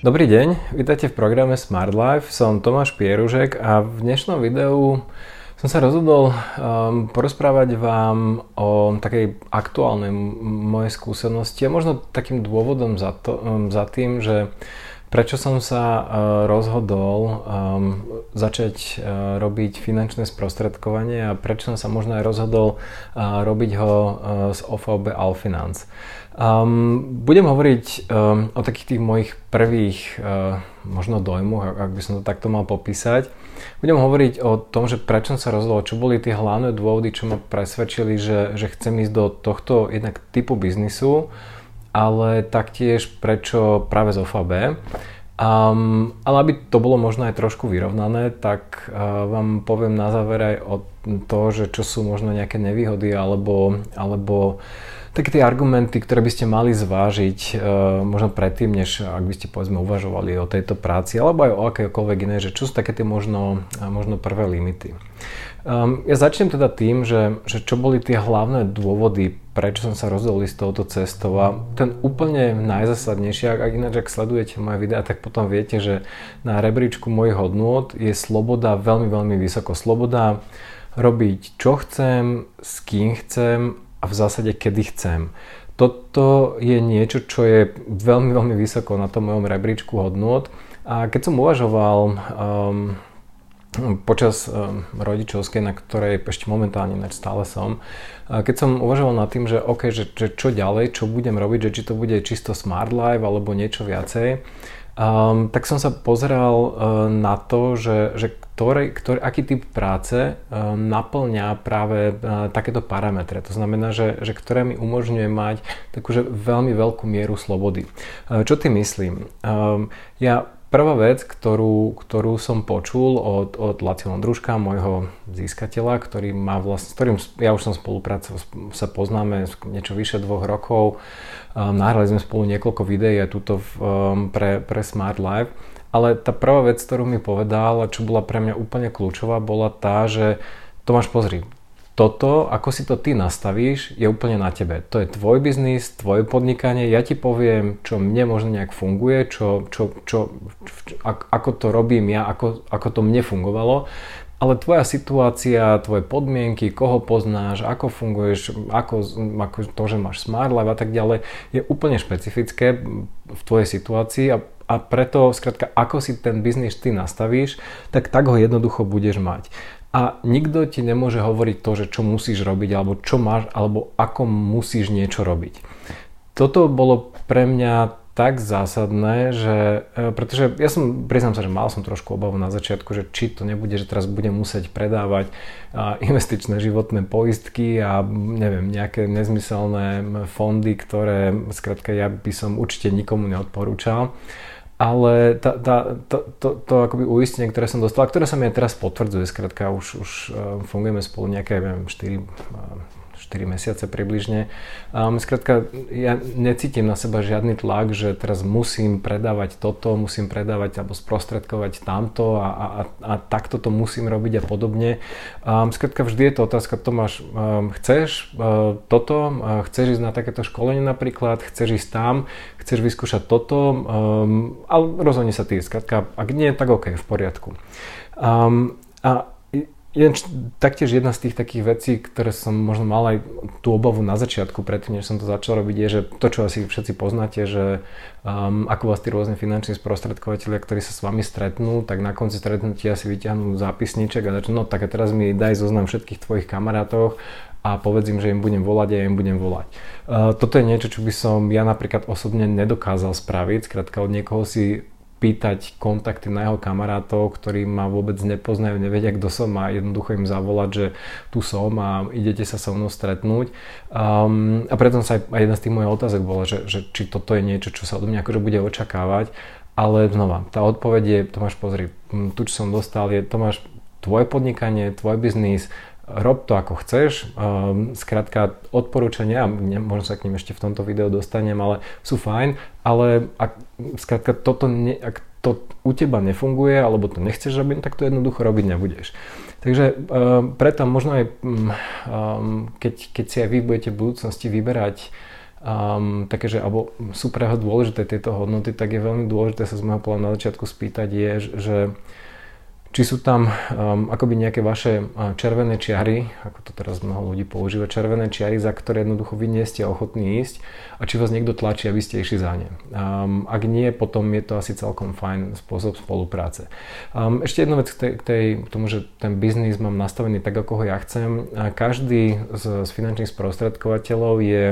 Dobrý deň, vítajte v programe Smart Life, som Tomáš Pieružek a v dnešnom videu som sa rozhodol um, porozprávať vám o takej aktuálnej mojej skúsenosti a možno takým dôvodom za, to, um, za tým, že prečo som sa uh, rozhodol um, začať uh, robiť finančné sprostredkovanie a prečo som sa možno aj rozhodol uh, robiť ho uh, z OVB Alfinance. Um, budem hovoriť um, o takých tých mojich prvých uh, možno dojmoch, ak by som to takto mal popísať. Budem hovoriť o tom, že prečo som sa rozhodol, čo boli tie hlavné dôvody, čo ma presvedčili, že, že chcem ísť do tohto jednak typu biznisu, ale taktiež prečo práve z OFAB. Um, ale aby to bolo možno aj trošku vyrovnané, tak uh, vám poviem na záver aj o to, že čo sú možno nejaké nevýhody alebo, alebo také tie argumenty, ktoré by ste mali zvážiť uh, možno predtým, než ak by ste povedzme uvažovali o tejto práci alebo aj o akékoľvek iné, že čo sú také tie možno, možno prvé limity. Um, ja začnem teda tým, že, že čo boli tie hlavné dôvody, prečo som sa rozhodol z touto cestou a ten úplne najzásadnejší, ak, ak ináč ak sledujete moje videá, tak potom viete, že na rebríčku mojich hodnôt je sloboda veľmi, veľmi vysoko. Sloboda robiť čo chcem, s kým chcem a v zásade kedy chcem. Toto je niečo, čo je veľmi, veľmi vysoko na tom mojom rebríčku hodnôt. A keď som uvažoval um, počas um, rodičovskej, na ktorej ešte momentálne stále som, keď som uvažoval nad tým, že OK, že, že čo ďalej, čo budem robiť, že či to bude čisto smart life alebo niečo viacej, Um, tak som sa pozeral uh, na to, že, že ktoré, ktoré, aký typ práce uh, naplňa práve uh, takéto parametre. To znamená, že, že ktoré mi umožňuje mať takúže veľmi veľkú mieru slobody. Uh, čo tým myslím? Ja Prvá vec, ktorú, ktorú som počul od, od Lacio Ondruška, môjho získateľa, ktorý má vlastne, s ktorým ja už som spolupracoval, sa poznáme niečo vyše dvoch rokov, um, nahrali sme spolu niekoľko videí aj tuto v, um, pre, pre Smart Life, ale tá prvá vec, ktorú mi povedal čo bola pre mňa úplne kľúčová, bola tá, že Tomáš pozri, toto, ako si to ty nastavíš, je úplne na tebe. To je tvoj biznis, tvoje podnikanie. Ja ti poviem, čo mne možno nejak funguje, čo, čo, čo ako to robím ja, ako, ako to mne fungovalo. Ale tvoja situácia, tvoje podmienky, koho poznáš, ako funguješ, ako, ako to, že máš smart life a tak ďalej, je úplne špecifické v tvojej situácii a, a preto, skrátka, ako si ten biznis ty nastavíš, tak tak ho jednoducho budeš mať a nikto ti nemôže hovoriť to, že čo musíš robiť, alebo čo máš, alebo ako musíš niečo robiť. Toto bolo pre mňa tak zásadné, že, e, pretože ja som, priznám sa, že mal som trošku obavu na začiatku, že či to nebude, že teraz budem musieť predávať investičné životné poistky a neviem, nejaké nezmyselné fondy, ktoré skrátka ja by som určite nikomu neodporúčal ale tá, tá, to, to, to akoby uistenie, ktoré som dostal, ktoré sa mi aj teraz potvrdzuje, skrátka už, už uh, fungujeme spolu nejaké, neviem, 4, uh, 4 mesiace približne. Um, skrátka, ja necítim na seba žiadny tlak, že teraz musím predávať toto, musím predávať alebo sprostredkovať tamto a, a, a takto to musím robiť a podobne. Um, skrátka, vždy je to otázka, Tomáš, um, chceš uh, toto, uh, chceš ísť na takéto školenie napríklad, chceš ísť tam, chceš vyskúšať toto, um, ale rozhodni sa ty. Skrátka, ak nie, tak OK, v poriadku. Um, a jeden, taktiež jedna z tých takých vecí, ktoré som možno mal aj tú obavu na začiatku, predtým, než som to začal robiť, je, že to, čo asi všetci poznáte, že um, ako vás tí rôzne finanční sprostredkovateľia, ktorí sa s vami stretnú, tak na konci stretnutia si vyťahnú zápisníček a začnú, no tak a teraz mi daj zoznam všetkých tvojich kamarátov a povedz im, že im budem volať a ja im budem volať. Uh, toto je niečo, čo by som ja napríklad osobne nedokázal spraviť, skrátka od niekoho si pýtať kontakty na jeho kamarátov, ktorí ma vôbec nepoznajú, nevedia, kto som a jednoducho im zavolať, že tu som a idete sa so mnou stretnúť. Um, a preto sa aj, aj jedna z tých mojich otázok bola, že, že či toto je niečo, čo sa odo mňa akože bude očakávať. Ale znova, tá odpoveď je, Tomáš, pozri, tu, čo som dostal, je, Tomáš, tvoje podnikanie, tvoj biznis, rob to ako chceš. Um, skrátka odporúčania, možno sa k ním ešte v tomto videu dostanem, ale sú fajn, ale ak, skrátka toto ne, ak to u teba nefunguje, alebo to nechceš robiť, tak to jednoducho robiť nebudeš. Takže um, preto možno aj um, keď, keď si aj vy budete v budúcnosti vyberať um, také, že alebo sú pre dôležité tieto hodnoty, tak je veľmi dôležité sa z môjho pohľadu na začiatku spýtať je, že či sú tam um, akoby nejaké vaše uh, červené čiary, ako to teraz mnoho ľudí používa, červené čiary, za ktoré jednoducho vy nie ste ochotní ísť a či vás niekto tlačí, aby ste išli za ne. Um, ak nie, potom je to asi celkom fajn spôsob spolupráce. Um, ešte jedna vec k, tej, k, tej, k tomu, že ten biznis mám nastavený tak, ako ho ja chcem. Každý z, z finančných sprostredkovateľov je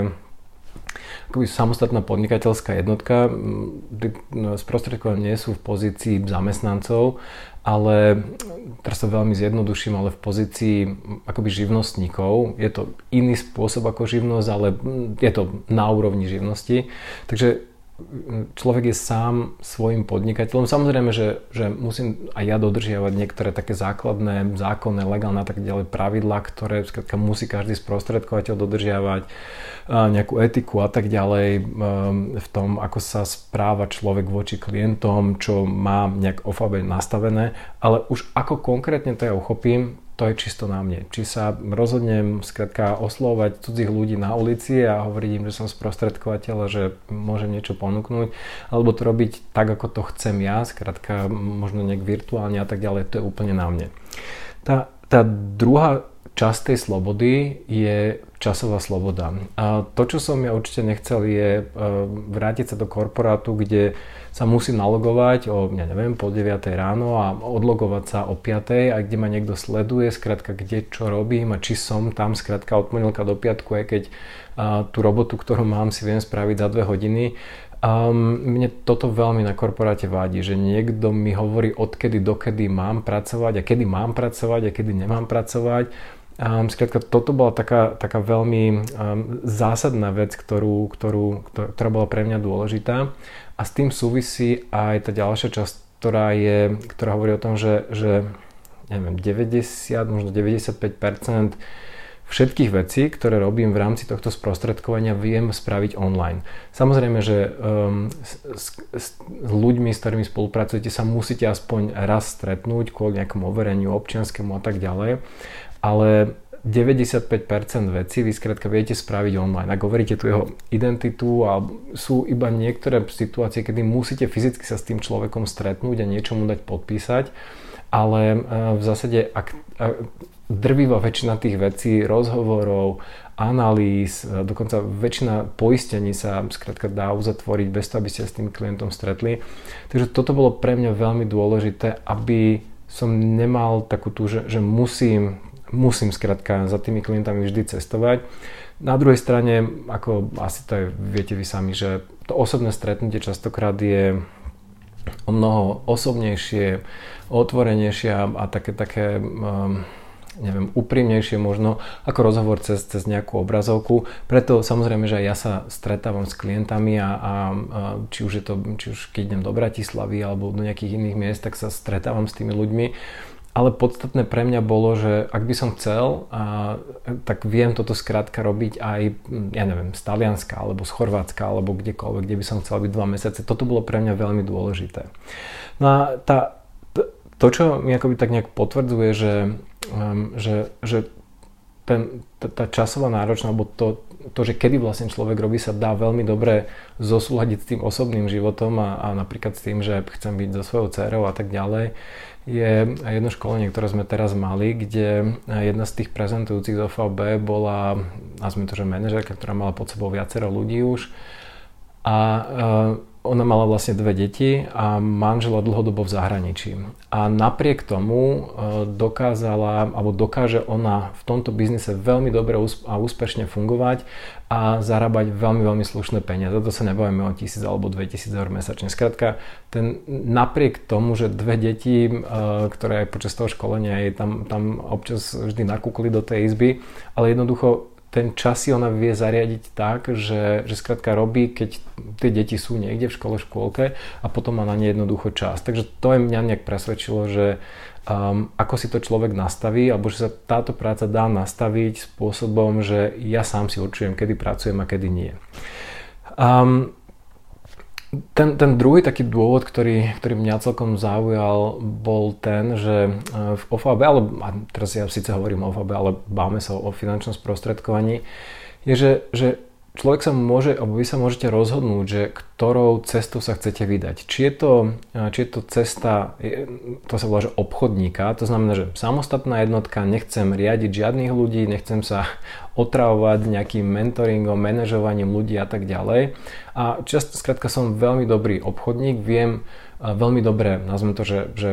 akoby samostatná podnikateľská jednotka. No, sprostredkovia nie sú v pozícii zamestnancov, ale teraz to veľmi zjednoduším, ale v pozícii akoby živnostníkov. Je to iný spôsob ako živnosť, ale je to na úrovni živnosti. Takže človek je sám svojim podnikateľom. Samozrejme, že, že musím aj ja dodržiavať niektoré také základné, zákonné, legálne a tak ďalej pravidlá, ktoré skrátka musí každý sprostredkovateľ dodržiavať, nejakú etiku a tak ďalej v tom, ako sa správa človek voči klientom, čo má nejak OFAB nastavené, ale už ako konkrétne to ja uchopím, to je čisto na mne. Či sa rozhodnem skrátka oslovať cudzích ľudí na ulici a hovoriť im, že som sprostredkovateľ a že môžem niečo ponúknuť, alebo to robiť tak, ako to chcem ja, skrátka možno nejak virtuálne a tak ďalej, to je úplne na mne. Tá, tá druhá časť tej slobody je časová sloboda. A to, čo som ja určite nechcel, je e, vrátiť sa do korporátu, kde sa musím nalogovať o, ja neviem, po 9 ráno a odlogovať sa o 5 a kde ma niekto sleduje, skrátka, kde čo robím a či som tam, skrátka, od pondelka do piatku, aj keď a, tú robotu, ktorú mám, si viem spraviť za 2 hodiny. Um, mne toto veľmi na korporáte vadí, že niekto mi hovorí, odkedy dokedy mám pracovať a kedy mám pracovať a kedy nemám pracovať Um, skrátka, toto bola taká, taká veľmi um, zásadná vec, ktorú, ktorú, ktorá bola pre mňa dôležitá. A s tým súvisí aj tá ďalšia časť, ktorá, je, ktorá hovorí o tom, že, že neviem, 90, možno 95% všetkých vecí, ktoré robím v rámci tohto sprostredkovania, viem spraviť online. Samozrejme, že um, s, s, s ľuďmi, s ktorými spolupracujete, sa musíte aspoň raz stretnúť kvôli nejakému overeniu občianskému a tak ďalej ale 95% vecí vy skrátka viete spraviť online. Ak overíte tu jeho identitu a sú iba niektoré situácie, kedy musíte fyzicky sa s tým človekom stretnúť a niečo mu dať podpísať, ale e, v zásade ak, drvivá väčšina tých vecí, rozhovorov, analýz, e, dokonca väčšina poistení sa skrátka dá uzatvoriť bez toho, aby ste s tým klientom stretli. Takže toto bolo pre mňa veľmi dôležité, aby som nemal takú tú, že, že musím musím skrátka za tými klientami vždy cestovať. Na druhej strane, ako asi to je, viete vy sami, že to osobné stretnutie častokrát je o mnoho osobnejšie, otvorenejšie a také, také um, neviem, úprimnejšie možno ako rozhovor cez, cez nejakú obrazovku. Preto samozrejme, že aj ja sa stretávam s klientami a, a, a či už je to, či už keď idem do Bratislavy alebo do nejakých iných miest, tak sa stretávam s tými ľuďmi ale podstatné pre mňa bolo, že ak by som chcel, a, tak viem toto skrátka robiť aj, ja neviem, z Talianska, alebo z Chorvátska, alebo kdekoľvek, kde by som chcel byť dva mesiace. Toto bolo pre mňa veľmi dôležité. No a tá, to, čo mi akoby tak nejak potvrdzuje, že, um, že, že ten, tá, tá časová náročná, alebo to, to, že kedy vlastne človek robí, sa dá veľmi dobre zosúľadiť s tým osobným životom a, a napríklad s tým, že chcem byť so svojou dcerou a tak ďalej, je jedno školenie, ktoré sme teraz mali, kde jedna z tých prezentujúcich z OVB bola, nazvime to, že manažerka, ktorá mala pod sebou viacero ľudí už. A ona mala vlastne dve deti a manžela dlhodobo v zahraničí. A napriek tomu e, dokázala, alebo dokáže ona v tomto biznise veľmi dobre a úspešne fungovať a zarábať veľmi, veľmi slušné peniaze. To sa nebavíme o 1000 alebo 2000 eur mesačne. Skrátka, ten, napriek tomu, že dve deti, e, ktoré aj počas toho školenia jej tam, tam občas vždy nakúkli do tej izby, ale jednoducho ten čas si ona vie zariadiť tak, že, že skrátka robí, keď tie deti sú niekde v škole, v škôlke a potom má na ne jednoducho čas. Takže to je mňa nejak presvedčilo, že um, ako si to človek nastaví, alebo že sa táto práca dá nastaviť spôsobom, že ja sám si určujem, kedy pracujem a kedy nie. Um, ten, ten druhý taký dôvod, ktorý, ktorý mňa celkom zaujal, bol ten, že e, v OFAB, ale teraz ja síce hovorím o OFAB, ale báme sa o finančnom sprostredkovaní, je, že, že človek sa môže, alebo vy sa môžete rozhodnúť, že ktorou cestou sa chcete vydať. Či je to, či je to cesta, to sa volá, že obchodníka, to znamená, že samostatná jednotka, nechcem riadiť žiadnych ľudí, nechcem sa otravovať nejakým mentoringom, manažovaním ľudí a tak ďalej. A často, skrátka, som veľmi dobrý obchodník, viem veľmi dobre, nazvem to, že, že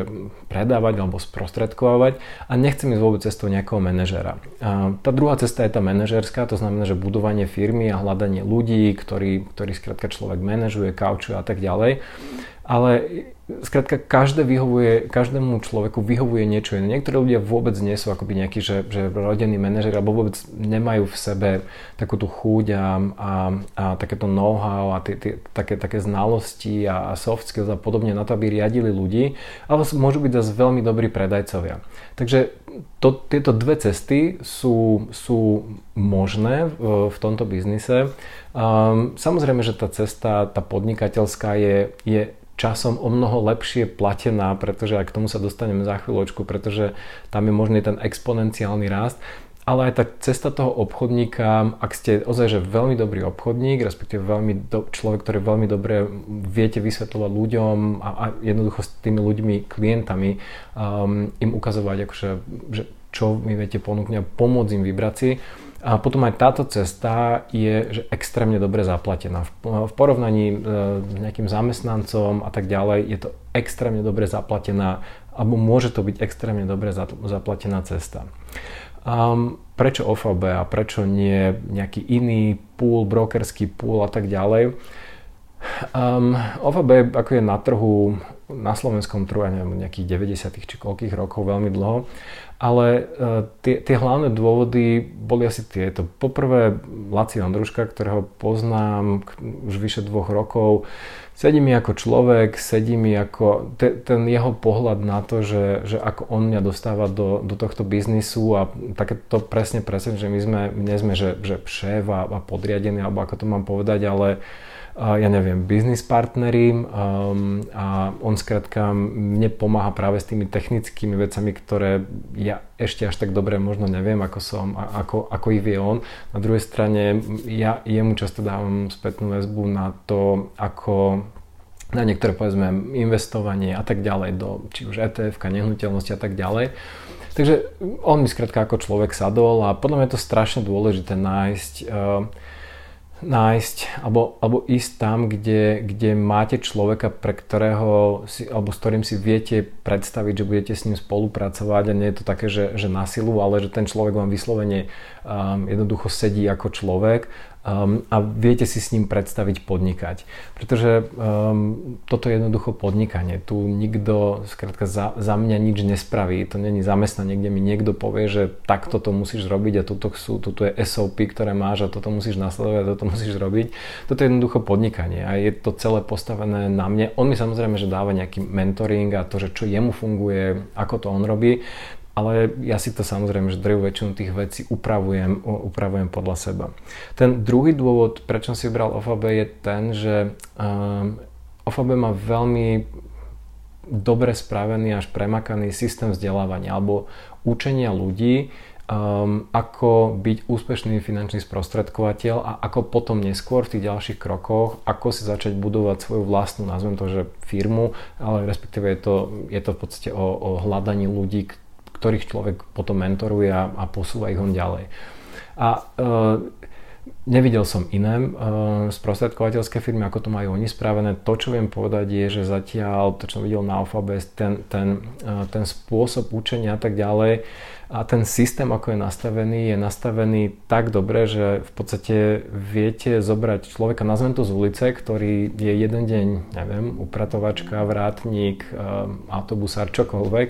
predávať alebo sprostredkovať a nechcem ísť vôbec cestou nejakého manažera. A tá druhá cesta je tá manažerská, to znamená, že budovanie firmy a hľadanie ľudí, ktorí, ktorí skrátka človek manažuje, kaučuje a tak ďalej ale skrátka každé vyhovuje, každému človeku vyhovuje niečo iné. Niektorí ľudia vôbec nie sú akoby nejakí, že, že rodení manažeri alebo vôbec nemajú v sebe takú tú chuť a, a, a takéto know-how a tie, tie, také, také znalosti a, a soft skills a podobne na to, aby riadili ľudí, ale môžu byť zase veľmi dobrí predajcovia. Takže to, tieto dve cesty sú, sú možné v, v tomto biznise. Um, samozrejme, že tá cesta, tá podnikateľská je, je časom o mnoho lepšie platená, pretože aj k tomu sa dostaneme za chvíľočku, pretože tam je možný ten exponenciálny rast. Ale aj tá cesta toho obchodníka, ak ste ozaj že veľmi dobrý obchodník, respektíve veľmi do, človek, ktorý veľmi dobre viete vysvetľovať ľuďom a, a jednoducho s tými ľuďmi, klientami um, im ukazovať, akože, že čo mi viete ponúknuť a pomôcť im vybrať si, a potom aj táto cesta je že extrémne dobre zaplatená. V, porovnaní e, s nejakým zamestnancom a tak ďalej je to extrémne dobre zaplatená alebo môže to byť extrémne dobre zaplatená cesta. Um, prečo OVB a prečo nie nejaký iný pool, brokerský pool a tak ďalej? Um, OVB ako je na trhu na slovenskom trhu, ja neviem, nejakých 90 či koľkých rokov, veľmi dlho. Ale e, tie, tie hlavné dôvody boli asi tieto. Poprvé, Laci Ondruška, ktorého poznám už vyše dvoch rokov, sedí mi ako človek, sedí mi ako te, ten jeho pohľad na to, že, že ako on mňa dostáva do, do tohto biznisu a také to presne presne, že my sme, nie sme, že, že šéf a, podriadený, alebo ako to mám povedať, ale ja neviem, biznis partnery um, a on skrátka mne pomáha práve s tými technickými vecami, ktoré ja ešte až tak dobre možno neviem, ako som, ako, ako ich vie on. Na druhej strane ja jemu často dávam spätnú väzbu na to, ako na niektoré povedzme investovanie a tak ďalej do či už ETF, nehnuteľnosti a tak ďalej. Takže on mi skrátka ako človek sadol a podľa mňa je to strašne dôležité nájsť uh, nájsť alebo, alebo ísť tam, kde, kde máte človeka, pre ktorého si, alebo s ktorým si viete predstaviť, že budete s ním spolupracovať a nie je to také, že, že na silu, ale že ten človek vám vyslovene um, jednoducho sedí ako človek um, a viete si s ním predstaviť podnikať. Pretože um, toto je jednoducho podnikanie. Tu nikto skrátka za, za mňa nič nespraví. To není zamestnanie, kde mi niekto povie, že takto to musíš robiť a toto sú, toto je SOP, ktoré máš a toto musíš nasledovať a toto musíš robiť. Toto je jednoducho podnikanie a je to celé postavené na mne. On mi samozrejme, že dáva nejaký mentoring a to, že čo jemu funguje, ako to on robí ale ja si to samozrejme, že drvú väčšinu tých vecí upravujem, upravujem podľa seba. Ten druhý dôvod, prečo som si vybral OFAB je ten, že um, OFAB má veľmi dobre spravený až premakaný systém vzdelávania alebo učenia ľudí, um, ako byť úspešný finančný sprostredkovateľ a ako potom neskôr v tých ďalších krokoch, ako si začať budovať svoju vlastnú, nazvem to, že firmu, ale respektíve je to, je to v podstate o, o hľadaní ľudí, ktorých človek potom mentoruje a, a posúva ich on ďalej. A e, nevidel som iné e, sprostredkovateľské firmy, ako to majú oni spravené. To, čo viem povedať, je, že zatiaľ to, čo som videl na Alphabet, ten, ten, e, ten spôsob učenia a tak ďalej, a ten systém, ako je nastavený, je nastavený tak dobre, že v podstate viete zobrať človeka, nazvem to z ulice, ktorý je jeden deň, neviem, upratovačka, vrátnik, autobusár, čokoľvek.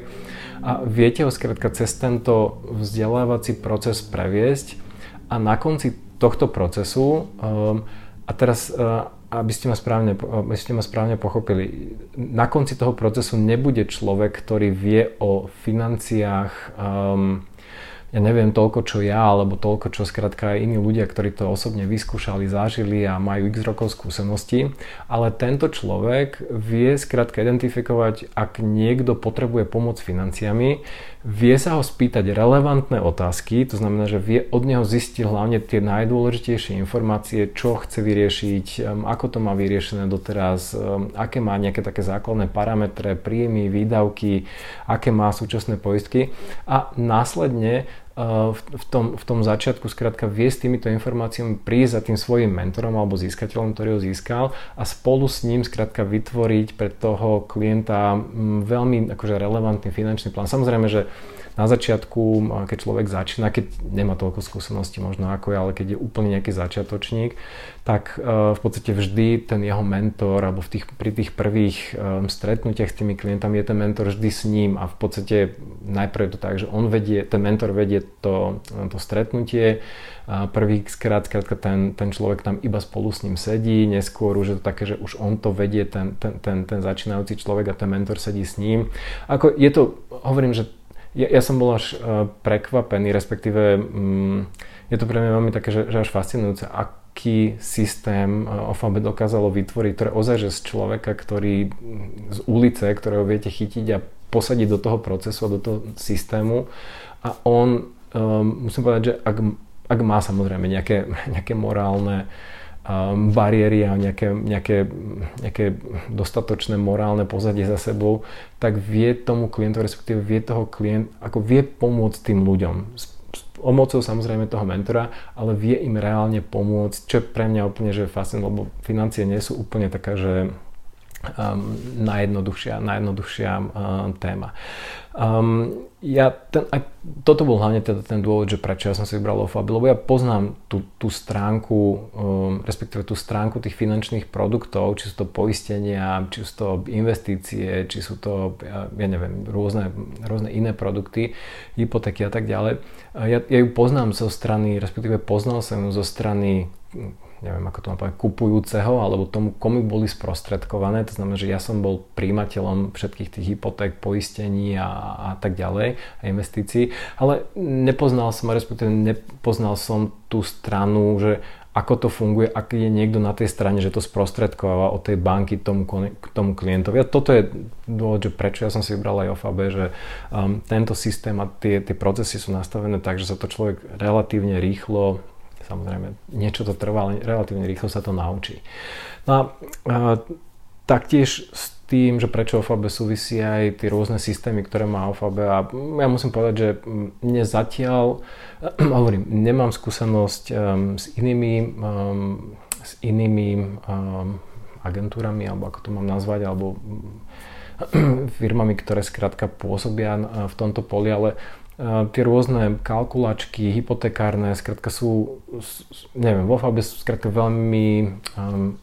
A viete ho skrátka cez tento vzdelávací proces previesť. A na konci tohto procesu um, a teraz uh, aby ste, ma správne, aby ste ma správne pochopili, na konci toho procesu nebude človek, ktorý vie o financiách um, ja neviem toľko čo ja, alebo toľko čo skrátka aj iní ľudia, ktorí to osobne vyskúšali, zažili a majú x rokov skúseností, ale tento človek vie skrátka identifikovať, ak niekto potrebuje pomoc financiami, vie sa ho spýtať relevantné otázky, to znamená, že vie od neho zistiť hlavne tie najdôležitejšie informácie, čo chce vyriešiť, um, ako to má vyriešené doteraz, um, aké má nejaké také základné parametre, príjmy, výdavky, aké má súčasné poistky. A následne uh, v tom, v tom začiatku skrátka vie s týmito informáciami prísť za tým svojim mentorom alebo získateľom, ktorý ho získal a spolu s ním skrátka vytvoriť pre toho klienta mm, veľmi akože relevantný finančný plán. Samozrejme, že na začiatku, keď človek začína, keď nemá toľko skúseností možno ako ja, ale keď je úplne nejaký začiatočník, tak e, v podstate vždy ten jeho mentor, alebo v tých, pri tých prvých e, stretnutiach s tými klientami je ten mentor vždy s ním a v podstate najprv je to tak, že on vedie, ten mentor vedie to, to stretnutie, prvý skrát, skrátka ten, ten človek tam iba spolu s ním sedí, neskôr už je to také, že už on to vedie, ten, ten, ten, ten začínajúci človek a ten mentor sedí s ním. Ako je to, hovorím, že ja, ja som bol až uh, prekvapený, respektíve um, je to pre mňa veľmi také, že, že až fascinujúce, aký systém uh, OFAB dokázalo vytvoriť, ktoré ozaj, že z človeka, ktorý z ulice, ktorého viete chytiť a posadiť do toho procesu a do toho systému. A on, um, musím povedať, že ak, ak má samozrejme nejaké, nejaké morálne uh, um, bariéry a nejaké, nejaké, nejaké dostatočné morálne pozadie za sebou, tak vie tomu klientovi, respektíve vie toho klient, ako vie pomôcť tým ľuďom. S pomocou samozrejme toho mentora, ale vie im reálne pomôcť, čo je pre mňa úplne že fascinujúce, lebo financie nie sú úplne taká, že um, najjednoduchšia, najjednoduchšia um, téma. Um, ja ten, aj toto bol hlavne teda ten dôvod, že prečo ja som si vybral OFAB, lebo ja poznám tú, tú stránku, um, respektíve tú stránku tých finančných produktov, či sú to poistenia, či sú to investície, či sú to, ja, ja neviem, rôzne, rôzne iné produkty, hypotéky a tak ďalej. Ja, ja ju poznám zo strany, respektíve poznal som ju zo strany neviem ako to mám povedať, kupujúceho alebo tomu, komu boli sprostredkované. To znamená, že ja som bol príjimateľom všetkých tých hypoték, poistení a, a tak ďalej a investícií, ale nepoznal som, respektíve nepoznal som tú stranu, že ako to funguje, ak je niekto na tej strane, že to sprostredkováva od tej banky tomu, tomu klientovi. A toto je dôvod, že prečo ja som si vybral aj OFAB, že um, tento systém a tie, tie procesy sú nastavené tak, že sa to človek relatívne rýchlo Samozrejme, niečo to trvá, ale relatívne rýchlo sa to naučí. No a, a taktiež s tým, že prečo OFAB súvisí aj tie rôzne systémy, ktoré má OFAB a ja musím povedať, že mne zatiaľ, hovorím, nemám skúsenosť um, s inými, um, s inými um, agentúrami, alebo ako to mám nazvať, alebo firmami, ktoré skrátka pôsobia v tomto poli, ale tie rôzne kalkulačky, hypotekárne, skrátka sú, neviem, vo Fabe sú skrátka veľmi um,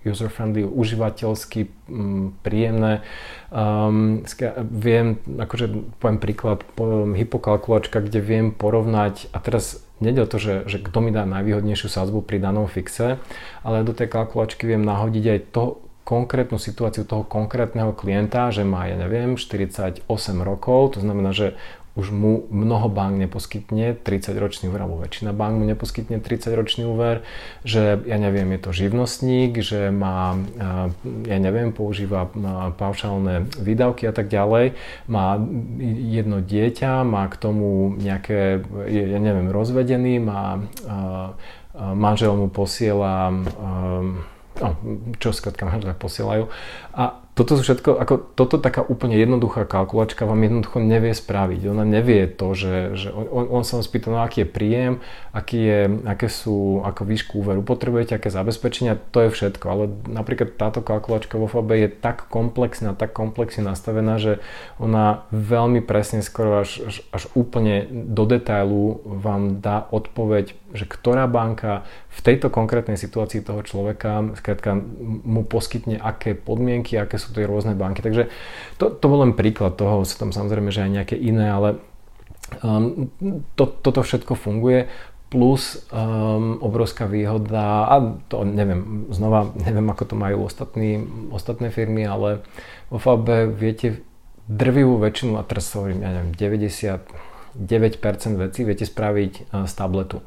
user-friendly, užívateľsky um, príjemné. Um, viem, akože poviem príklad, poviem hypokalkulačka, kde viem porovnať, a teraz nejde o to, že, že kto mi dá najvýhodnejšiu sázbu pri danom fixe, ale do tej kalkulačky viem nahodiť aj to, konkrétnu situáciu toho konkrétneho klienta, že má, ja neviem, 48 rokov, to znamená, že už mu mnoho bank neposkytne 30-ročný úver, alebo väčšina bank mu neposkytne 30-ročný úver, že ja neviem, je to živnostník, že má, ja neviem, používa paušálne výdavky a tak ďalej, má jedno dieťa, má k tomu nejaké, ja neviem, rozvedený, má manžel mu posiela no, čo skrátka manželia posielajú. A toto sú všetko, ako toto taká úplne jednoduchá kalkulačka vám jednoducho nevie spraviť. Ona nevie to, že, že on, on sa vám spýta, no aký je príjem, aký je, aké sú, ako výšku úveru potrebujete, aké zabezpečenia, to je všetko. Ale napríklad táto kalkulačka vo FAB je tak komplexná, tak komplexne nastavená, že ona veľmi presne skoro až, až, až úplne do detailu vám dá odpoveď, že ktorá banka v tejto konkrétnej situácii toho človeka skrátka mu poskytne aké podmienky, aké sú tie rôzne banky. Takže to, to bol len príklad toho, sú tam samozrejme, že aj nejaké iné, ale um, to, toto všetko funguje plus um, obrovská výhoda, a to neviem, znova neviem, ako to majú ostatní, ostatné firmy, ale vo FAB viete drvivú väčšinu, a teraz hovorím, ja neviem, 99% vecí viete spraviť uh, z tabletu.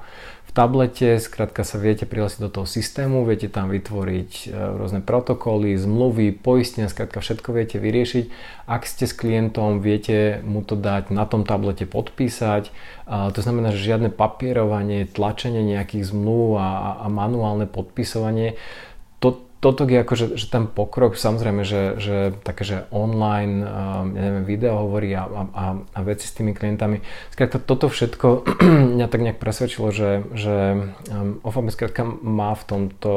V tablete, skrátka sa viete prihlásiť do toho systému, viete tam vytvoriť e, rôzne protokoly, zmluvy, poistenia, skrátka všetko viete vyriešiť. Ak ste s klientom, viete mu to dať na tom tablete podpísať. To znamená, že žiadne papierovanie, tlačenie nejakých zmluv a, a manuálne podpisovanie toto je akože že ten pokrok, samozrejme, že, že také, že online, um, ja neviem, video hovorí a, a, a veci s tými klientami. Skrátka, toto všetko mňa tak nejak presvedčilo, že, že um, OFAB skrátka má v tomto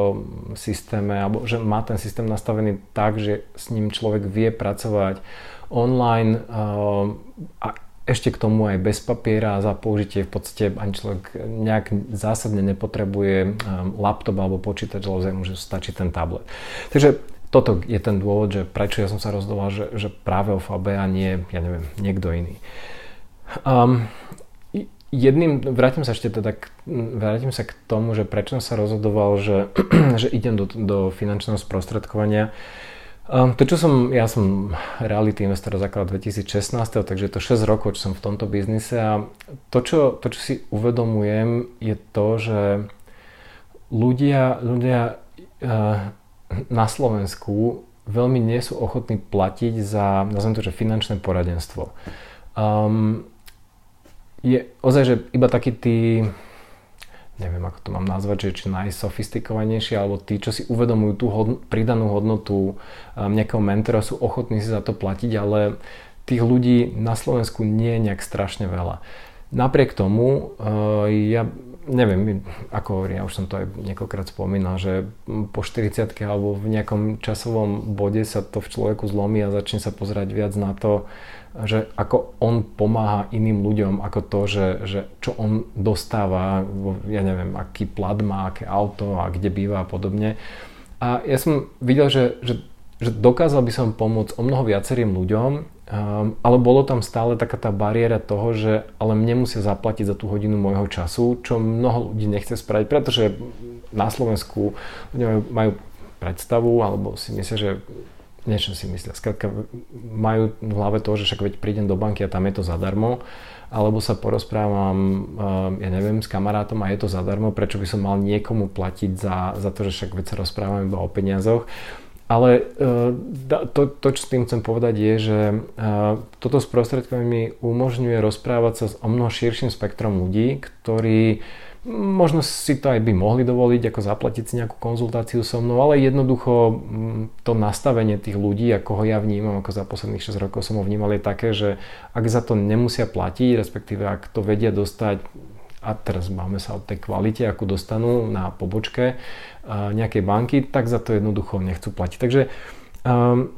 systéme, alebo že má ten systém nastavený tak, že s ním človek vie pracovať online um, a ešte k tomu aj bez papiera za použitie v podstate ani človek nejak zásadne nepotrebuje um, laptop alebo počítač, lebo mu, že stačí ten tablet. Takže toto je ten dôvod, že prečo ja som sa rozhodoval, že, že práve o FAB a nie, ja neviem, niekto iný. Um, jedným, vrátim sa ešte teda, k, vrátim sa k tomu, že prečo som sa rozhodoval, že, že idem do, do finančného sprostredkovania. Um, to, čo som, ja som reality investor základ 2016, takže to 6 rokov, čo som v tomto biznise a to, čo, to, čo si uvedomujem, je to, že ľudia, ľudia uh, na Slovensku veľmi nie sú ochotní platiť za, nazvem to, že finančné poradenstvo. Um, je ozaj, že iba takí tí neviem ako to mám nazvať, že či najsofistikovanejšie, alebo tí, čo si uvedomujú tú hodn- pridanú hodnotu um, nejakého mentora, sú ochotní si za to platiť, ale tých ľudí na Slovensku nie je nejak strašne veľa. Napriek tomu, uh, ja neviem, ako hovorím, ja už som to aj niekoľkrát spomínal, že po 40 alebo v nejakom časovom bode sa to v človeku zlomí a začne sa pozerať viac na to, že ako on pomáha iným ľuďom, ako to, že, že čo on dostáva, ja neviem, aký plat má, aké auto a kde býva a podobne. A ja som videl, že, že, že dokázal by som pomôcť o mnoho viacerým ľuďom, um, ale bolo tam stále taká tá bariéra toho, že ale mne musia zaplatiť za tú hodinu môjho času, čo mnoho ľudí nechce spraviť, pretože na Slovensku ľudia majú predstavu alebo si myslia, že niečo si myslia. Skrátka majú v hlave to, že však veď prídem do banky a tam je to zadarmo, alebo sa porozprávam, eh, ja neviem, s kamarátom a je to zadarmo, prečo by som mal niekomu platiť za, za to, že však veď sa rozprávame iba o peniazoch. Ale eh, to, to, čo s tým chcem povedať, je, že eh, toto sprostredkovanie mi umožňuje rozprávať sa s o mnoho širším spektrom ľudí, ktorí Možno si to aj by mohli dovoliť, ako zaplatiť si nejakú konzultáciu so mnou, ale jednoducho mm, to nastavenie tých ľudí, ako ho ja vnímam, ako za posledných 6 rokov som ho vnímal, je také, že ak za to nemusia platiť, respektíve ak to vedia dostať a teraz máme sa o tej kvalite, akú dostanú na pobočke nejakej banky, tak za to jednoducho nechcú platiť. Takže um,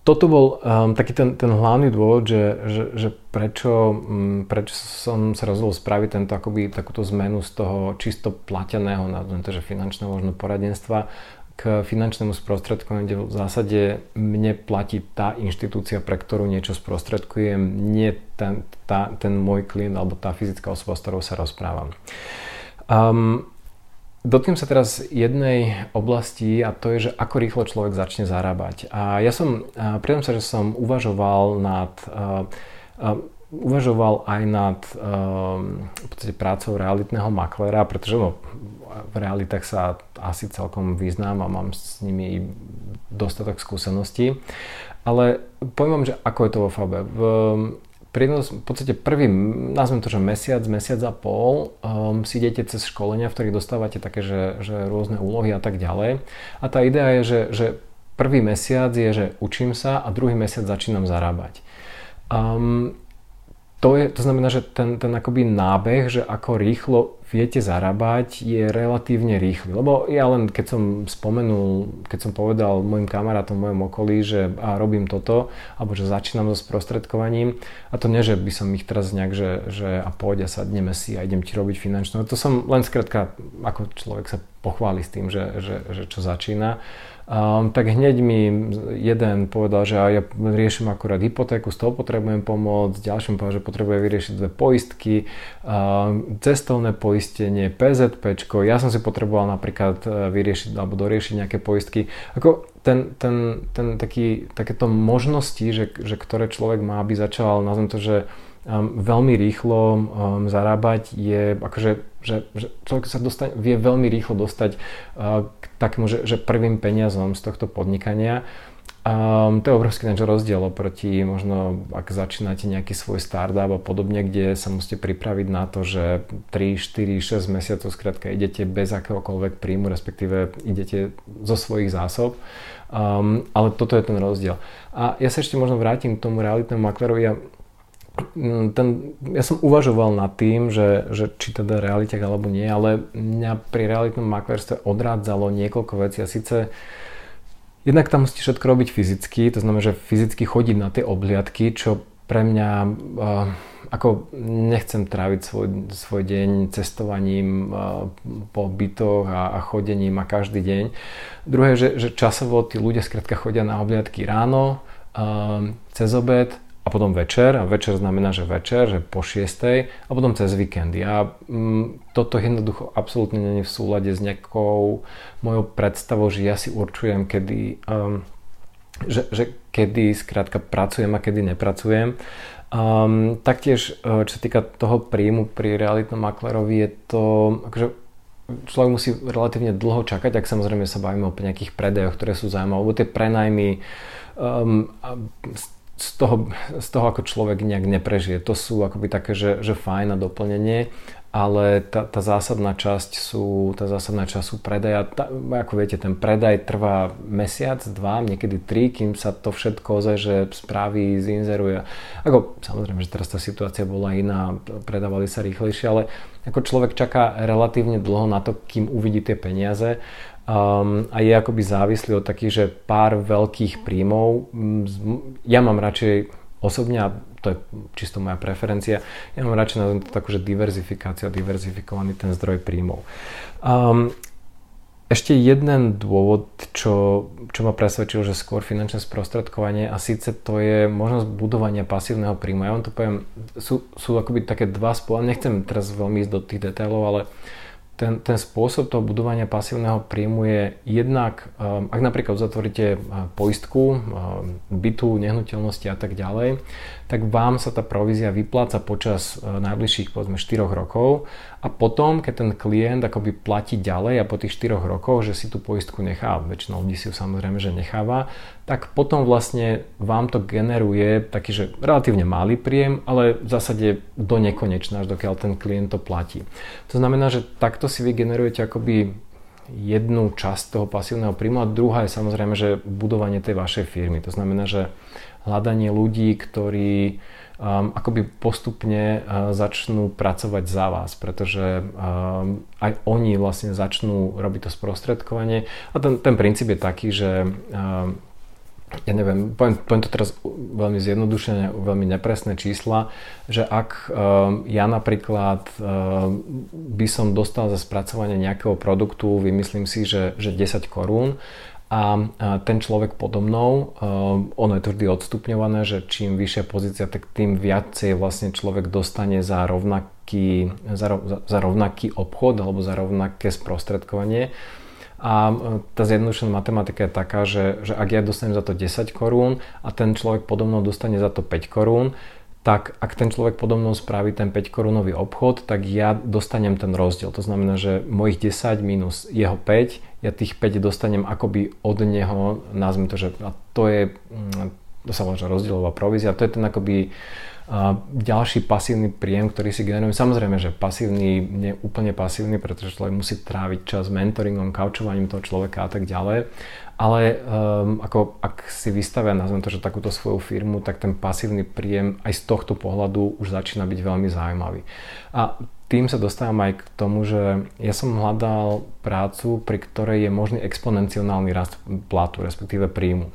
toto bol um, taký ten, ten hlavný dôvod, že, že, že prečo, um, prečo som sa rozhodol spraviť tento, akoby, takúto zmenu z toho čisto plateného, nazvem to, že finančného možno poradenstva k finančnému sprostredkovaniu, kde v zásade mne platí tá inštitúcia, pre ktorú niečo sprostredkujem, nie ten, tá, ten môj klient alebo tá fyzická osoba, s ktorou sa rozprávam. Um, Dotknem sa teraz jednej oblasti a to je, že ako rýchlo človek začne zarábať. A ja som, pritom sa, že som uvažoval nad, uvažoval aj nad podstate prácou realitného maklera, pretože no, v realitách sa asi celkom význam a mám s nimi dostatok skúseností. Ale poviem vám, že ako je to vo FAB. V, prínos, v podstate prvý, nazvem to, že mesiac, mesiac a pol um, si idete cez školenia, v ktorých dostávate také, že, že rôzne úlohy a tak ďalej. A tá idea je, že, že prvý mesiac je, že učím sa a druhý mesiac začínam zarábať. Um, to, je, to znamená, že ten, ten akoby nábeh, že ako rýchlo viete zarábať, je relatívne rýchly. Lebo ja len keď som spomenul, keď som povedal mojim kamarátom v mojom okolí, že a robím toto, alebo že začínam so sprostredkovaním, a to nie, že by som ich teraz nejak, že, že a poď a sadneme si a idem ti robiť finančnú. To som len skrátka, ako človek sa pochváli s tým, že, že, že čo začína Um, tak hneď mi jeden povedal, že ja riešim akurát hypotéku, z toho potrebujem pomôcť, ďalším povedal, že potrebuje vyriešiť dve poistky, um, cestovné poistenie, PZP, ja som si potreboval napríklad e, vyriešiť alebo doriešiť nejaké poistky. Ako ten, ten, ten taký, takéto možnosti, že, že ktoré človek má, aby začal, nazvem to, že um, veľmi rýchlo um, zarábať je akože, že, že človek sa dostane, vie veľmi rýchlo dostať uh, k takému, že, že prvým peniazom z tohto podnikania. Um, to je obrovský ten rozdiel oproti možno, ak začínate nejaký svoj startup a podobne, kde sa musíte pripraviť na to, že 3, 4, 6 mesiacov skrátka idete bez akéhokoľvek príjmu, respektíve idete zo svojich zásob. Um, ale toto je ten rozdiel. A ja sa ešte možno vrátim k tomu realitnému maklerovi. Ja, ten, ja som uvažoval nad tým, že, že či teda realitek alebo nie, ale mňa pri realitnom maklerstve odrádzalo niekoľko vecí a síce Jednak tam musíte všetko robiť fyzicky, to znamená, že fyzicky chodiť na tie obhliadky, čo pre mňa uh, ako nechcem tráviť svoj, svoj deň cestovaním uh, po bytoch a, a chodením a každý deň. Druhé, že, že časovo tí ľudia skrátka chodia na obhliadky ráno, uh, cez obed a potom večer, a večer znamená, že večer, že po 6. a potom cez víkendy. A mm, toto jednoducho absolútne není v súlade s nejakou mojou predstavou, že ja si určujem, kedy, um, že, že kedy skrátka pracujem a kedy nepracujem. Um, taktiež, uh, čo sa týka toho príjmu pri realitnom maklerovi, je to akože človek musí relatívne dlho čakať, ak samozrejme sa bavíme o nejakých predajoch, ktoré sú zaujímavé, lebo tie prenajmy um, z toho, z toho ako človek nejak neprežije. To sú akoby také, že, že fajn na doplnenie, ale tá, tá zásadná časť sú, tá zásadná časť sú predaja. Tá, ako viete, ten predaj trvá mesiac, dva, niekedy tri, kým sa to všetko ozaj, že spraví, zinzeruje. Ako, samozrejme, že teraz tá situácia bola iná, predávali sa rýchlejšie, ale ako človek čaká relatívne dlho na to, kým uvidí tie peniaze um, a je akoby závislý od takých, že pár veľkých príjmov. Ja mám radšej osobne, a to je čisto moja preferencia, ja mám radšej na to takú, že diverzifikácia, diverzifikovaný ten zdroj príjmov. Um, ešte jeden dôvod, čo, čo ma presvedčil, že skôr finančné sprostredkovanie a síce to je možnosť budovania pasívneho príjmu. Ja vám to poviem, sú, sú akoby také dva spôsoby, nechcem teraz veľmi ísť do tých detailov, ale ten, ten spôsob toho budovania pasívneho príjmu je jednak, um, ak napríklad uzatvoríte uh, poistku, um, bytu, nehnuteľnosti a tak ďalej, tak vám sa tá provízia vypláca počas uh, najbližších povedzme 4 rokov. A potom, keď ten klient akoby platí ďalej a po tých 4 rokoch, že si tú poistku nechá, väčšinou ľudí si ju samozrejme, že necháva, tak potom vlastne vám to generuje taký, že relatívne malý príjem, ale v zásade do nekonečna, až dokiaľ ten klient to platí. To znamená, že takto si vy generujete akoby jednu časť toho pasívneho príjmu a druhá je samozrejme, že budovanie tej vašej firmy. To znamená, že hľadanie ľudí, ktorí um, akoby postupne uh, začnú pracovať za vás, pretože um, aj oni vlastne začnú robiť to sprostredkovanie a ten, ten princíp je taký, že um, ja neviem, poviem, poviem to teraz veľmi zjednodušene, veľmi nepresné čísla, že ak um, ja napríklad um, by som dostal za spracovanie nejakého produktu, vymyslím si, že, že 10 korún, a ten človek podo mnou, ono je to vždy odstupňované, že čím vyššia pozícia, tak tým viacej vlastne človek dostane za rovnaký, za, za rovnaký obchod alebo za rovnaké sprostredkovanie. A tá zjednodušená matematika je taká, že, že ak ja dostanem za to 10 korún a ten človek podo mnou dostane za to 5 korún, tak ak ten človek podo mnou spraví ten 5 korunový obchod, tak ja dostanem ten rozdiel. To znamená, že mojich 10 minus jeho 5, ja tých 5 dostanem akoby od neho, nazvime to, že a to je, mm, to sa volá rozdielová provízia, to je ten akoby a ďalší pasívny príjem, ktorý si generujem. Samozrejme, že pasívny, nie úplne pasívny, pretože človek musí tráviť čas mentoringom, kaučovaním toho človeka a tak ďalej ale um, ako ak si vystavia, nazvem to, že takúto svoju firmu, tak ten pasívny príjem aj z tohto pohľadu už začína byť veľmi zaujímavý. A tým sa dostávam aj k tomu, že ja som hľadal prácu, pri ktorej je možný exponenciálny rast platu, respektíve príjmu.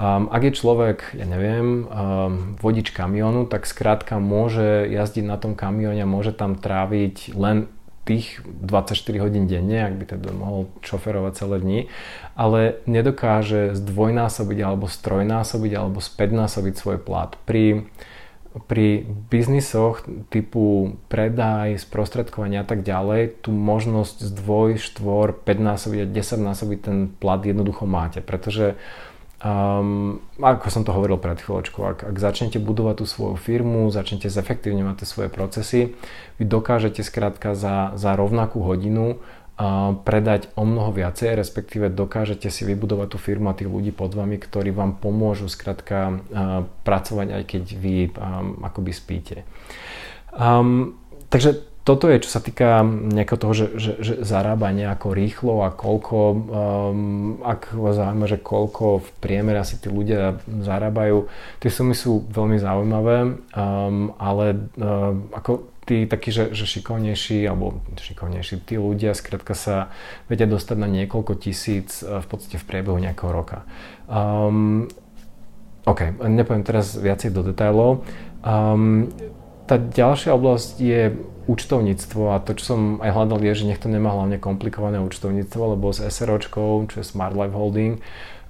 Um, ak je človek, ja neviem, um, vodič kamionu, tak skrátka môže jazdiť na tom kamióne a môže tam tráviť len tých 24 hodín denne, ak by teda mohol šoferovať celé dni, ale nedokáže zdvojnásobiť alebo strojnásobiť alebo späťnásobiť svoj plat. Pri, pri biznisoch typu predaj, sprostredkovania a tak ďalej, tú možnosť zdvoj, štvor, 5 násobiť a 10 násobiť ten plat jednoducho máte, pretože Um, ako som to hovoril pred chvíľočkou, ak, ak začnete budovať tú svoju firmu, začnete zefektívňovať tie svoje procesy, vy dokážete skrátka za, za rovnakú hodinu uh, predať o mnoho viacej, respektíve dokážete si vybudovať tú firmu a tých ľudí pod vami, ktorí vám pomôžu skrátka uh, pracovať, aj keď vy um, akoby spíte. Um, takže toto je, čo sa týka nejakého toho, že, že, že zarába nejako rýchlo a koľko, um, ak vás zaujíma, že koľko v priemere asi tí ľudia zarábajú, tie sumy sú veľmi zaujímavé, um, ale um, ako tí takí, že, že šikovnejší, alebo šikovnejší, tí ľudia skrátka sa vedia dostať na niekoľko tisíc uh, v podstate v priebehu nejakého roka. Um, OK, nepoviem teraz viacej do detailov. Um, tá ďalšia oblasť je účtovníctvo a to, čo som aj hľadal, je, že nech to nemá hlavne komplikované účtovníctvo, lebo s SROčkou, čo je Smart Life Holding,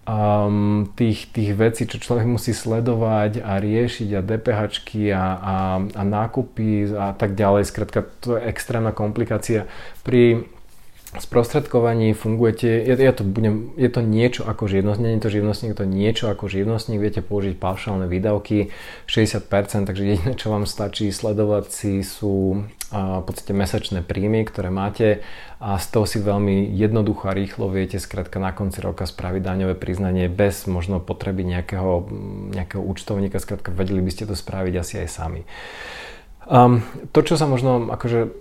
um, tých, tých vecí, čo človek musí sledovať a riešiť a DPHčky a, a, a nákupy a tak ďalej, skrátka to je extrémna komplikácia. Pri sprostredkovaní fungujete, je, je, to, budem, je to niečo ako živnostník, nie je to živnostník, to niečo ako živnostník, viete použiť paušálne výdavky 60%, takže jediné, čo vám stačí sledovať si sú a, v podstate mesačné príjmy, ktoré máte. A z toho si veľmi jednoducho a rýchlo viete skrátka na konci roka spraviť daňové priznanie bez možno potreby nejakého, nejakého účtovníka, skrátka vedeli by ste to spraviť asi aj sami. Um, to, čo sa možno, akože,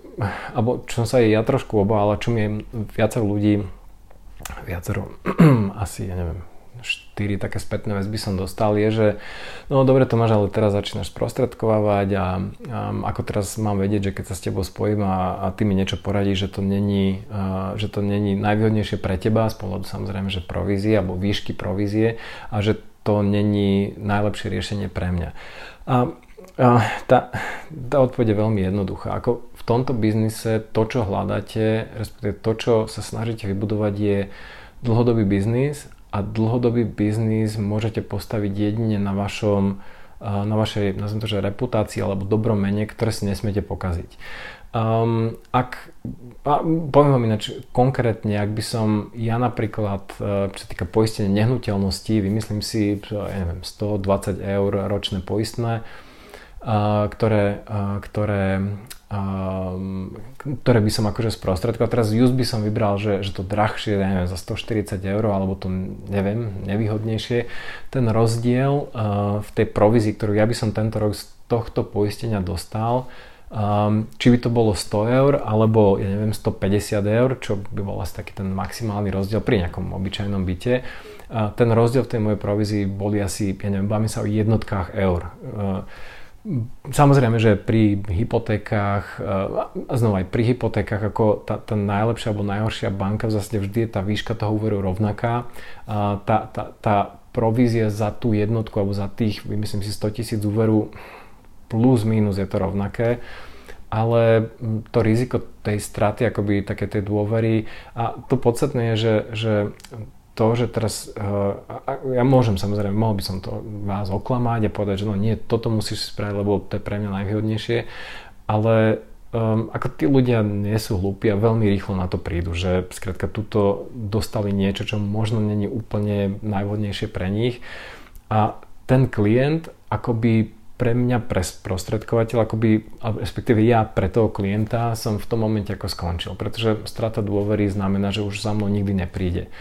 alebo čo sa aj ja trošku obával, čo mi viacero ľudí, viacero, asi, ja neviem, štyri také spätné väzby som dostal, je, že no dobre Tomáš, ale teraz začínaš sprostredkovávať a, a ako teraz mám vedieť, že keď sa s tebou spojím a, a ty mi niečo poradíš, že to není, a, že to není najvýhodnejšie pre teba, z samozrejme, že provízie alebo výšky provízie a že to není najlepšie riešenie pre mňa. A tá, tá odpoveď je veľmi jednoduchá. Ako tomto biznise to, čo hľadáte, respektíve to, čo sa snažíte vybudovať, je dlhodobý biznis a dlhodobý biznis môžete postaviť jedine na vašom na vašej, nazviem to, že reputácii alebo dobrom mene, ktoré si nesmiete pokaziť. Um, ak, a poviem vám ináč konkrétne, ak by som ja napríklad, e, čo sa týka poistenia nehnuteľností, vymyslím si, ja neviem, 120 eur ročné poistné, ktoré, ktoré, ktoré by som akože sprostredkoval. Teraz just by som vybral, že, že to drahšie, neviem, za 140 eur, alebo to neviem, nevýhodnejšie. Ten rozdiel v tej provízii, ktorú ja by som tento rok z tohto poistenia dostal, Um, či by to bolo 100 eur alebo ja neviem 150 eur, čo by bol asi taký ten maximálny rozdiel pri nejakom obyčajnom byte. Uh, ten rozdiel v tej mojej provízii boli asi, ja neviem, bavíme sa o jednotkách eur. Uh, Samozrejme, že pri hypotékach, a znova aj pri hypotékach, ako tá, tá najlepšia alebo najhoršia banka, v zásade vždy je tá výška toho úveru rovnaká. Tá, tá, tá provízia za tú jednotku alebo za tých, myslím si, 100 tisíc úveru plus minus je to rovnaké ale to riziko tej straty, akoby také tej dôvery a to podstatné je, že, že to, že teraz, uh, ja môžem samozrejme, mohol by som to vás oklamať a povedať, že no nie, toto musíš spraviť, lebo to je pre mňa najvýhodnejšie, ale um, ako tí ľudia nie sú hlúpi a veľmi rýchlo na to prídu, že skrátka tuto dostali niečo, čo možno není úplne najvhodnejšie pre nich a ten klient akoby pre mňa, pre sprostredkovateľ, akoby, respektíve ja pre toho klienta som v tom momente ako skončil, pretože strata dôvery znamená, že už za mnou nikdy nepríde.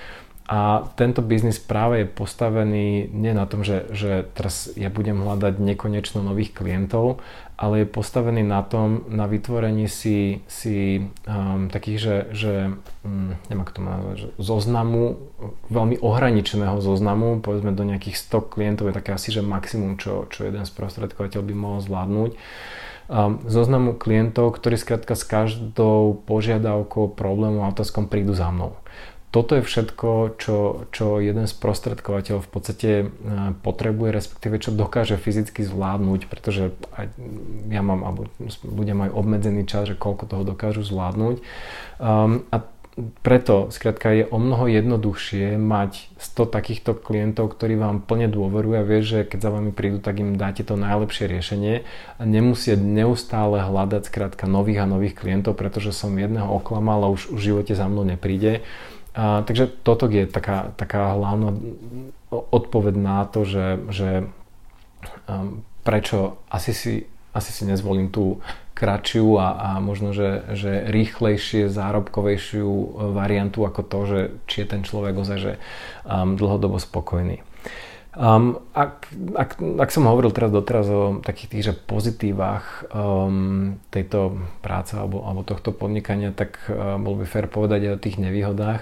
A tento biznis práve je postavený nie na tom, že, že teraz ja budem hľadať nekonečno nových klientov, ale je postavený na tom, na vytvorení si, si um, takých, že, že um, neviem ako to má nazvať, že zoznamu, veľmi ohraničeného zoznamu, povedzme do nejakých 100 klientov je také asi, že maximum, čo, čo jeden sprostredkovateľ by mohol zvládnuť. Um, zoznamu klientov, ktorí skrátka s každou požiadavkou, problémom a otázkom prídu za mnou toto je všetko, čo, čo jeden z prostredkovateľov v podstate e, potrebuje, respektíve čo dokáže fyzicky zvládnuť, pretože aj ja mám, alebo ľudia majú obmedzený čas, že koľko toho dokážu zvládnuť. Um, a preto skrátka je o mnoho jednoduchšie mať 100 takýchto klientov, ktorí vám plne dôverujú a vie, že keď za vami prídu, tak im dáte to najlepšie riešenie a nemusia neustále hľadať skrátka nových a nových klientov, pretože som jedného oklamal a už v živote za mnou nepríde A, takže toto je taká, taká hlavná odpoveď na to, že, že um, prečo asi si, asi si nezvolím tú kratšiu a, a možno, že, že rýchlejšie, zárobkovejšiu variantu ako to, že či je ten človek ozaj že um, dlhodobo spokojný. Um, ak, ak, ak som hovoril teraz doteraz o takých tých že pozitívach um, tejto práce alebo, alebo tohto podnikania, tak uh, bol by fér povedať aj o tých nevýhodách.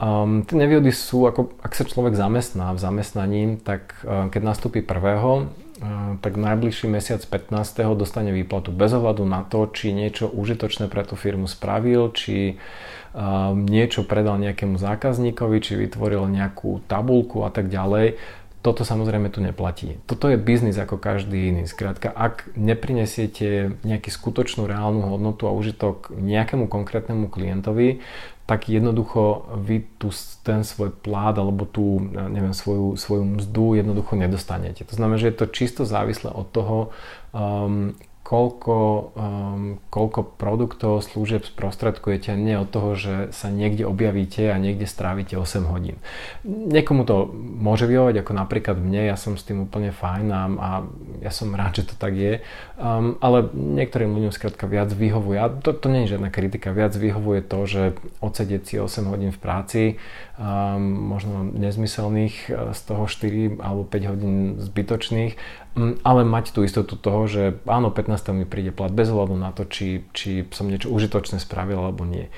Um, tie nevýhody sú, ako ak sa človek zamestná v zamestnaní, tak uh, keď nastúpi prvého, tak najbližší mesiac 15. dostane výplatu bez ohľadu na to, či niečo užitočné pre tú firmu spravil, či niečo predal nejakému zákazníkovi, či vytvoril nejakú tabulku a tak ďalej. Toto samozrejme tu neplatí. Toto je biznis ako každý iný. Skrátka, ak neprinesiete nejakú skutočnú reálnu hodnotu a užitok nejakému konkrétnemu klientovi, tak jednoducho vy tu ten svoj plát alebo tú, neviem, svoju, svoju mzdu jednoducho nedostanete. To znamená, že je to čisto závislé od toho, um, koľko, um, koľko produktov, služieb sprostredkujete, nie od toho, že sa niekde objavíte a niekde strávite 8 hodín. Niekomu to môže vyhovať, ako napríklad mne, ja som s tým úplne fajn a, a ja som rád, že to tak je, um, ale niektorým ľuďom skrátka viac vyhovuje, a to, to nie je žiadna kritika, viac vyhovuje to, že odsedieť si 8 hodín v práci, um, možno nezmyselných, z toho 4 alebo 5 hodín zbytočných ale mať tú istotu toho, že áno, 15. mi príde plat bez hľadu na to, či, či som niečo užitočné spravil alebo nie.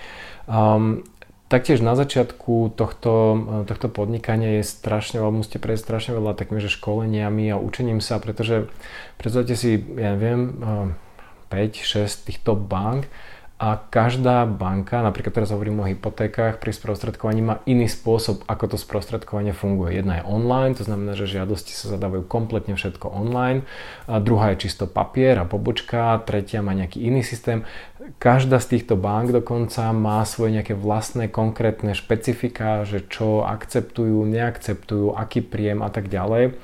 Um, Taktiež na začiatku tohto, tohto podnikania je strašne veľa, musíte prejsť strašne veľa takými, že školeniami a učením sa, pretože predstavte si, ja neviem, 5-6 týchto bank, a každá banka, napríklad teraz hovorím o hypotékach, pri sprostredkovaní má iný spôsob, ako to sprostredkovanie funguje. Jedna je online, to znamená, že žiadosti sa zadávajú kompletne všetko online, a druhá je čisto papier a pobočka, tretia má nejaký iný systém. Každá z týchto bank dokonca má svoje nejaké vlastné konkrétne špecifika, že čo akceptujú, neakceptujú, aký príjem a tak ďalej.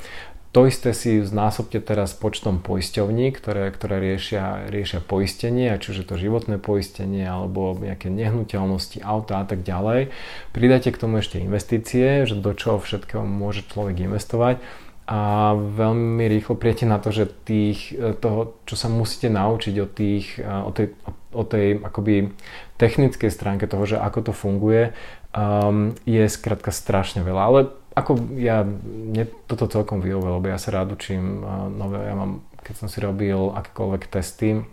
To isté si znásobte teraz počtom poisťovní, ktoré, ktoré riešia, riešia poistenie, či už je to životné poistenie alebo nejaké nehnuteľnosti, auta a tak ďalej. Pridajte k tomu ešte investície, že do čoho všetkého môže človek investovať a veľmi rýchlo prijete na to, že tých, toho, čo sa musíte naučiť o, tých, o tej, o tej akoby technickej stránke toho, že ako to funguje, um, je skrátka strašne veľa. Ale ako ja, mne toto celkom vyhovuje, lebo ja sa rád učím nové, ja mám, keď som si robil akékoľvek testy,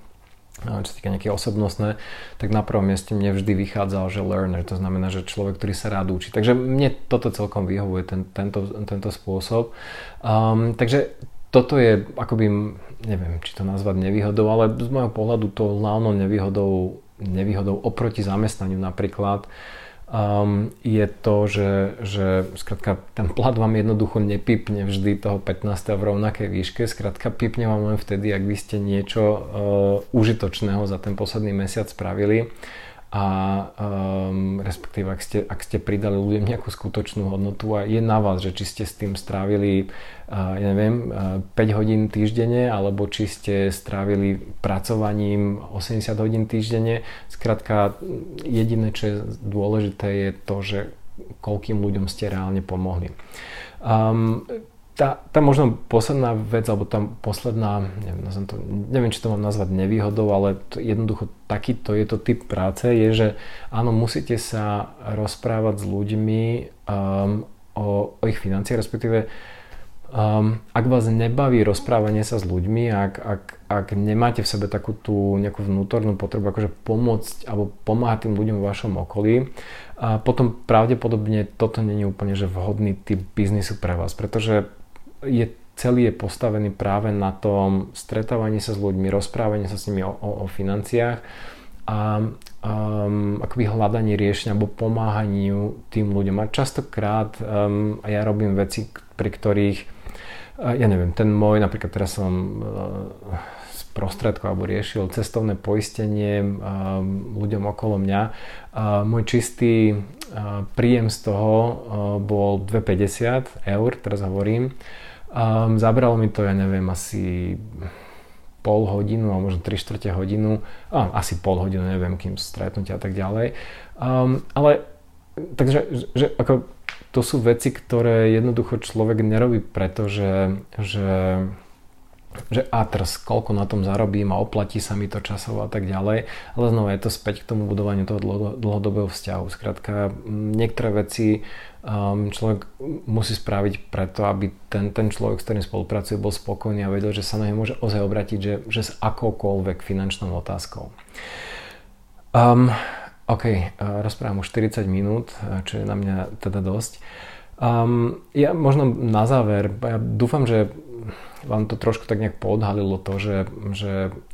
čo týka nejaké osobnostné, tak na prvom mieste mne vždy vychádzal, že learner, to znamená, že človek, ktorý sa rád učí. Takže mne toto celkom vyhovuje, ten, tento, tento spôsob. Um, takže toto je akoby, neviem, či to nazvať nevýhodou, ale z môjho pohľadu to hlavnou nevýhodou, nevýhodou oproti zamestnaniu napríklad um, je to, že, že skratka, ten plat vám jednoducho nepipne vždy toho 15. v rovnakej výške, skratka pipne vám len vtedy, ak vy ste niečo uh, užitočného za ten posledný mesiac spravili a um, respektíve ak ste, ak ste pridali ľuďom nejakú skutočnú hodnotu a je na vás, že či ste s tým strávili uh, ja neviem, uh, 5 hodín týždenne alebo či ste strávili pracovaním 80 hodín týždenne. Skrátka jediné, čo je dôležité je to, že koľkým ľuďom ste reálne pomohli. Um, tá, tá možno posledná vec, alebo tam posledná, neviem, to, neviem, či to mám nazvať nevýhodou, ale to jednoducho takýto je to typ práce, je, že áno, musíte sa rozprávať s ľuďmi um, o, o ich financiách, respektíve um, ak vás nebaví rozprávanie sa s ľuďmi, ak, ak, ak nemáte v sebe takú tú nejakú vnútornú potrebu akože pomôcť alebo pomáhať tým ľuďom v vašom okolí, a potom pravdepodobne toto není úplne že vhodný typ biznisu pre vás, pretože je celý je postavený práve na tom stretávaní sa s ľuďmi, rozprávanie sa s nimi o, o, o financiách a um, akoby hľadanie riešenia alebo pomáhaniu tým ľuďom. A častokrát um, ja robím veci, pri ktorých uh, ja neviem, ten môj, napríklad teraz som uh, prostredko alebo riešil cestovné poistenie um, ľuďom okolo mňa. Uh, môj čistý uh, príjem z toho uh, bol 250 eur, teraz hovorím. Um, zabralo mi to, ja neviem, asi pol hodinu, alebo možno 3 čtvrte hodinu, a, asi pol hodinu, neviem, kým stretnutia a tak ďalej. Um, ale takže že, ako, to sú veci, ktoré jednoducho človek nerobí preto, že, že a koľko na tom zarobím a oplatí sa mi to časovo a tak ďalej, ale znova je to späť k tomu budovaniu toho dlhodobého vzťahu. Skrátka, niektoré veci um, človek musí spraviť preto, aby ten, ten človek, s ktorým spolupracuje, bol spokojný a vedel, že sa na ne môže ozaj obratiť, že, že s akoukoľvek finančnou otázkou. Um, OK, uh, rozprávam už 40 minút, uh, čo je na mňa teda dosť. Um, ja možno na záver, ja dúfam, že vám to trošku tak nejak podhalilo to, že, že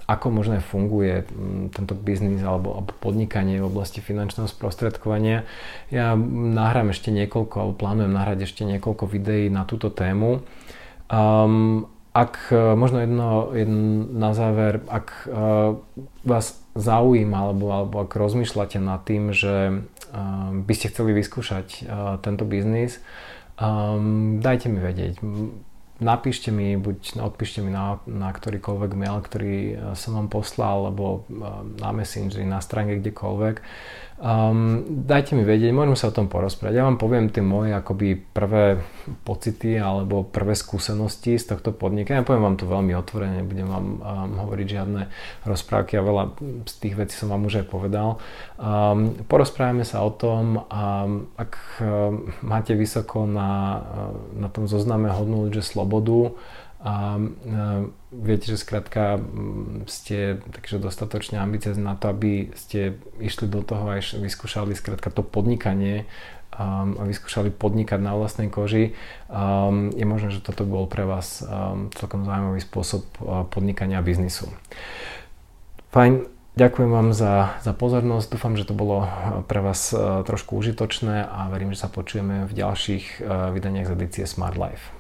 ako možné funguje mm, tento biznis alebo, alebo podnikanie v oblasti finančného sprostredkovania. Ja nahrám ešte niekoľko, alebo plánujem nahrať ešte niekoľko videí na túto tému. Um, ak e, možno jedno, jedno na záver, ak uh, vás zaujíma alebo, alebo ak rozmýšľate nad tým, že uh, by ste chceli vyskúšať uh, tento biznis, um, dajte mi vedieť napíšte mi, buď odpíšte mi na, na ktorýkoľvek mail, ktorý eh, som vám poslal, alebo na Messenger, na stránke kdekoľvek. Um, dajte mi vedieť, môžeme sa o tom porozprávať. Ja vám poviem tie moje akoby prvé pocity alebo prvé skúsenosti z tohto podnikania. Poviem vám to veľmi otvorene, nebudem vám um, hovoriť žiadne rozprávky a veľa z tých vecí som vám už aj povedal. Um, porozprávame sa o tom, um, ak um, máte vysoko na, na tom zozname hodnú že slobodu, a viete, že skrátka ste takže dostatočne ambiciozní na to, aby ste išli do toho a vyskúšali skrátka to podnikanie a vyskúšali podnikať na vlastnej koži. Je možné, že toto bol pre vás celkom zaujímavý spôsob podnikania a biznisu. Fajn, ďakujem vám za, za pozornosť, dúfam, že to bolo pre vás trošku užitočné a verím, že sa počujeme v ďalších vydaniach z edície Smart Life.